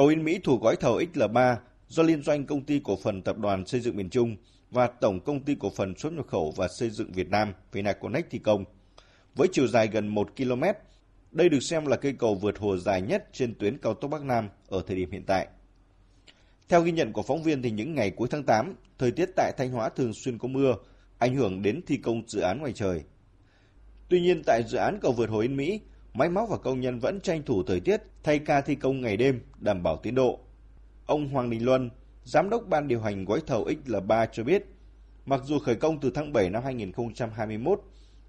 Cầu Yên Mỹ thuộc gói thầu XL3 do Liên doanh Công ty Cổ phần Tập đoàn Xây dựng miền Trung và Tổng Công ty Cổ phần Xuất nhập khẩu và Xây dựng Việt Nam Vinaconex thi công. Với chiều dài gần 1 km, đây được xem là cây cầu vượt hồ dài nhất trên tuyến cao tốc Bắc Nam ở thời điểm hiện tại. Theo ghi nhận của phóng viên thì những ngày cuối tháng 8, thời tiết tại Thanh Hóa thường xuyên có mưa, ảnh hưởng đến thi công dự án ngoài trời. Tuy nhiên tại dự án cầu vượt Hồ Yên Mỹ, máy móc và công nhân vẫn tranh thủ thời tiết thay ca thi công ngày đêm đảm bảo tiến độ. Ông Hoàng Đình Luân, giám đốc ban điều hành gói thầu XL3 cho biết, mặc dù khởi công từ tháng 7 năm 2021,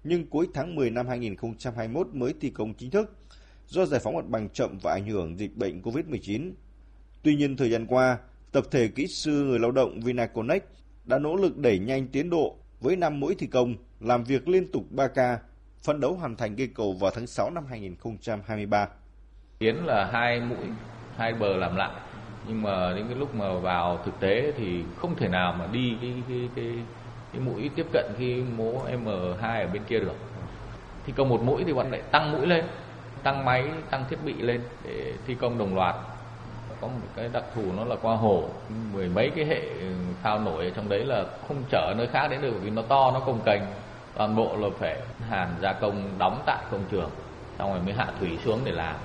nhưng cuối tháng 10 năm 2021 mới thi công chính thức do giải phóng mặt bằng chậm và ảnh hưởng dịch bệnh COVID-19. Tuy nhiên thời gian qua, tập thể kỹ sư người lao động Vinaconex đã nỗ lực đẩy nhanh tiến độ với 5 mũi thi công, làm việc liên tục 3 ca, phấn đấu hoàn thành cây cầu vào tháng 6 năm 2023. Tiến là hai mũi, hai bờ làm lại. Nhưng mà đến cái lúc mà vào thực tế thì không thể nào mà đi cái cái cái, cái mũi tiếp cận khi mố M2 ở bên kia được. Thi công một mũi thì bạn lại tăng mũi lên, tăng máy, tăng thiết bị lên để thi công đồng loạt có một cái đặc thù nó là qua hồ mười mấy cái hệ phao nổi ở trong đấy là không chở nơi khác đến được vì nó to nó công cành toàn bộ là phải hàn gia công đóng tại công trường xong rồi mới hạ thủy xuống để làm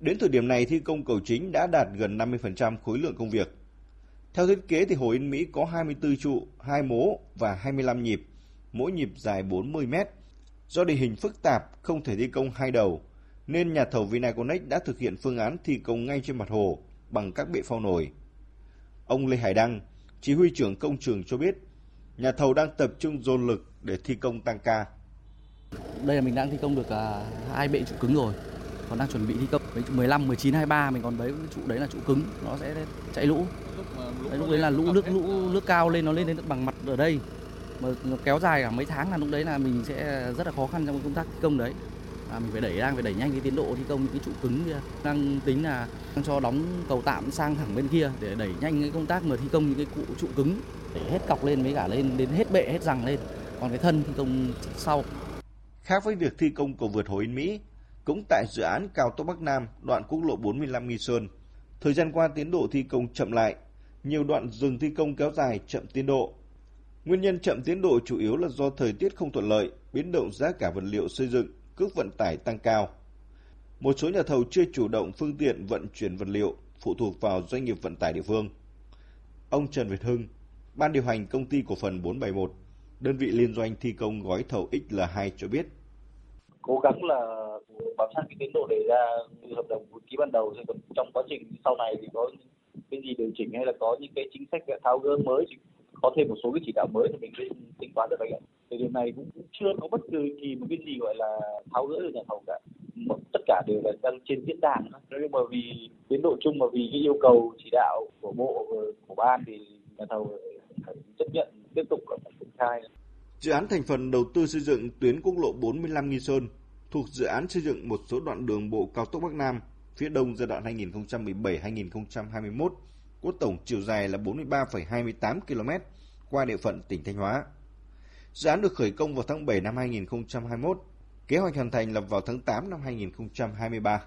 Đến thời điểm này thi công cầu chính đã đạt gần 50% khối lượng công việc. Theo thiết kế thì Hồ Yên Mỹ có 24 trụ, 2 mố và 25 nhịp, mỗi nhịp dài 40 mét. Do địa hình phức tạp, không thể thi công hai đầu, nên nhà thầu Vinaconex đã thực hiện phương án thi công ngay trên mặt hồ bằng các bệ phao nổi. Ông Lê Hải Đăng, chỉ huy trưởng công trường cho biết, nhà thầu đang tập trung dồn lực để thi công tăng ca. Đây là mình đang thi công được à, hai bệ trụ cứng rồi, còn đang chuẩn bị thi công với trụ 15, 19, 23 mình còn mấy trụ đấy là trụ cứng, nó sẽ chạy lũ. Đấy, lúc đấy là lũ nước lũ nước cao lên nó lên đến bằng mặt ở đây. Mà nó kéo dài cả mấy tháng là lúc đấy là mình sẽ rất là khó khăn trong công tác thi công đấy. À, mình phải đẩy đang phải đẩy nhanh cái tiến độ thi công những cái trụ cứng kia. Đang tính là đang cho đóng cầu tạm sang thẳng bên kia để đẩy nhanh cái công tác mà thi công những cái cụ trụ cứng. Để hết cọc lên với cả lên đến hết bệ hết rằng lên còn cái thân thi công sau Khác với việc thi công cầu vượt Hồ Yên Mỹ, cũng tại dự án cao tốc Bắc Nam đoạn quốc lộ 45 Nghi Sơn, thời gian qua tiến độ thi công chậm lại, nhiều đoạn dừng thi công kéo dài chậm tiến độ. Nguyên nhân chậm tiến độ chủ yếu là do thời tiết không thuận lợi, biến động giá cả vật liệu xây dựng, cước vận tải tăng cao. Một số nhà thầu chưa chủ động phương tiện vận chuyển vật liệu phụ thuộc vào doanh nghiệp vận tải địa phương. Ông Trần Việt Hưng, Ban điều hành công ty cổ phần 471, đơn vị liên doanh thi công gói thầu XL2 cho biết. Cố gắng là bám sát cái tiến độ đề ra như hợp đồng ký ban đầu rồi còn trong quá trình sau này thì có cái gì điều chỉnh hay là có những cái chính sách tháo gỡ mới thì có thêm một số cái chỉ đạo mới thì mình sẽ tính toán được anh ạ. Thì điều này cũng chưa có bất cứ kỳ một cái gì gọi là tháo gỡ được nhà thầu cả. Một, tất cả đều là đang trên diễn đàn. Nhưng mà vì tiến độ chung mà vì cái yêu cầu chỉ đạo của bộ của ban thì nhà thầu phải chấp nhận tiếp tục khai. Dự án thành phần đầu tư xây dựng tuyến quốc lộ 45 Nghi Sơn thuộc dự án xây dựng một số đoạn đường bộ cao tốc Bắc Nam phía đông giai đoạn 2017-2021 có tổng chiều dài là 43,28 km qua địa phận tỉnh Thanh Hóa. Dự án được khởi công vào tháng 7 năm 2021, kế hoạch hoàn thành là vào tháng 8 năm 2023.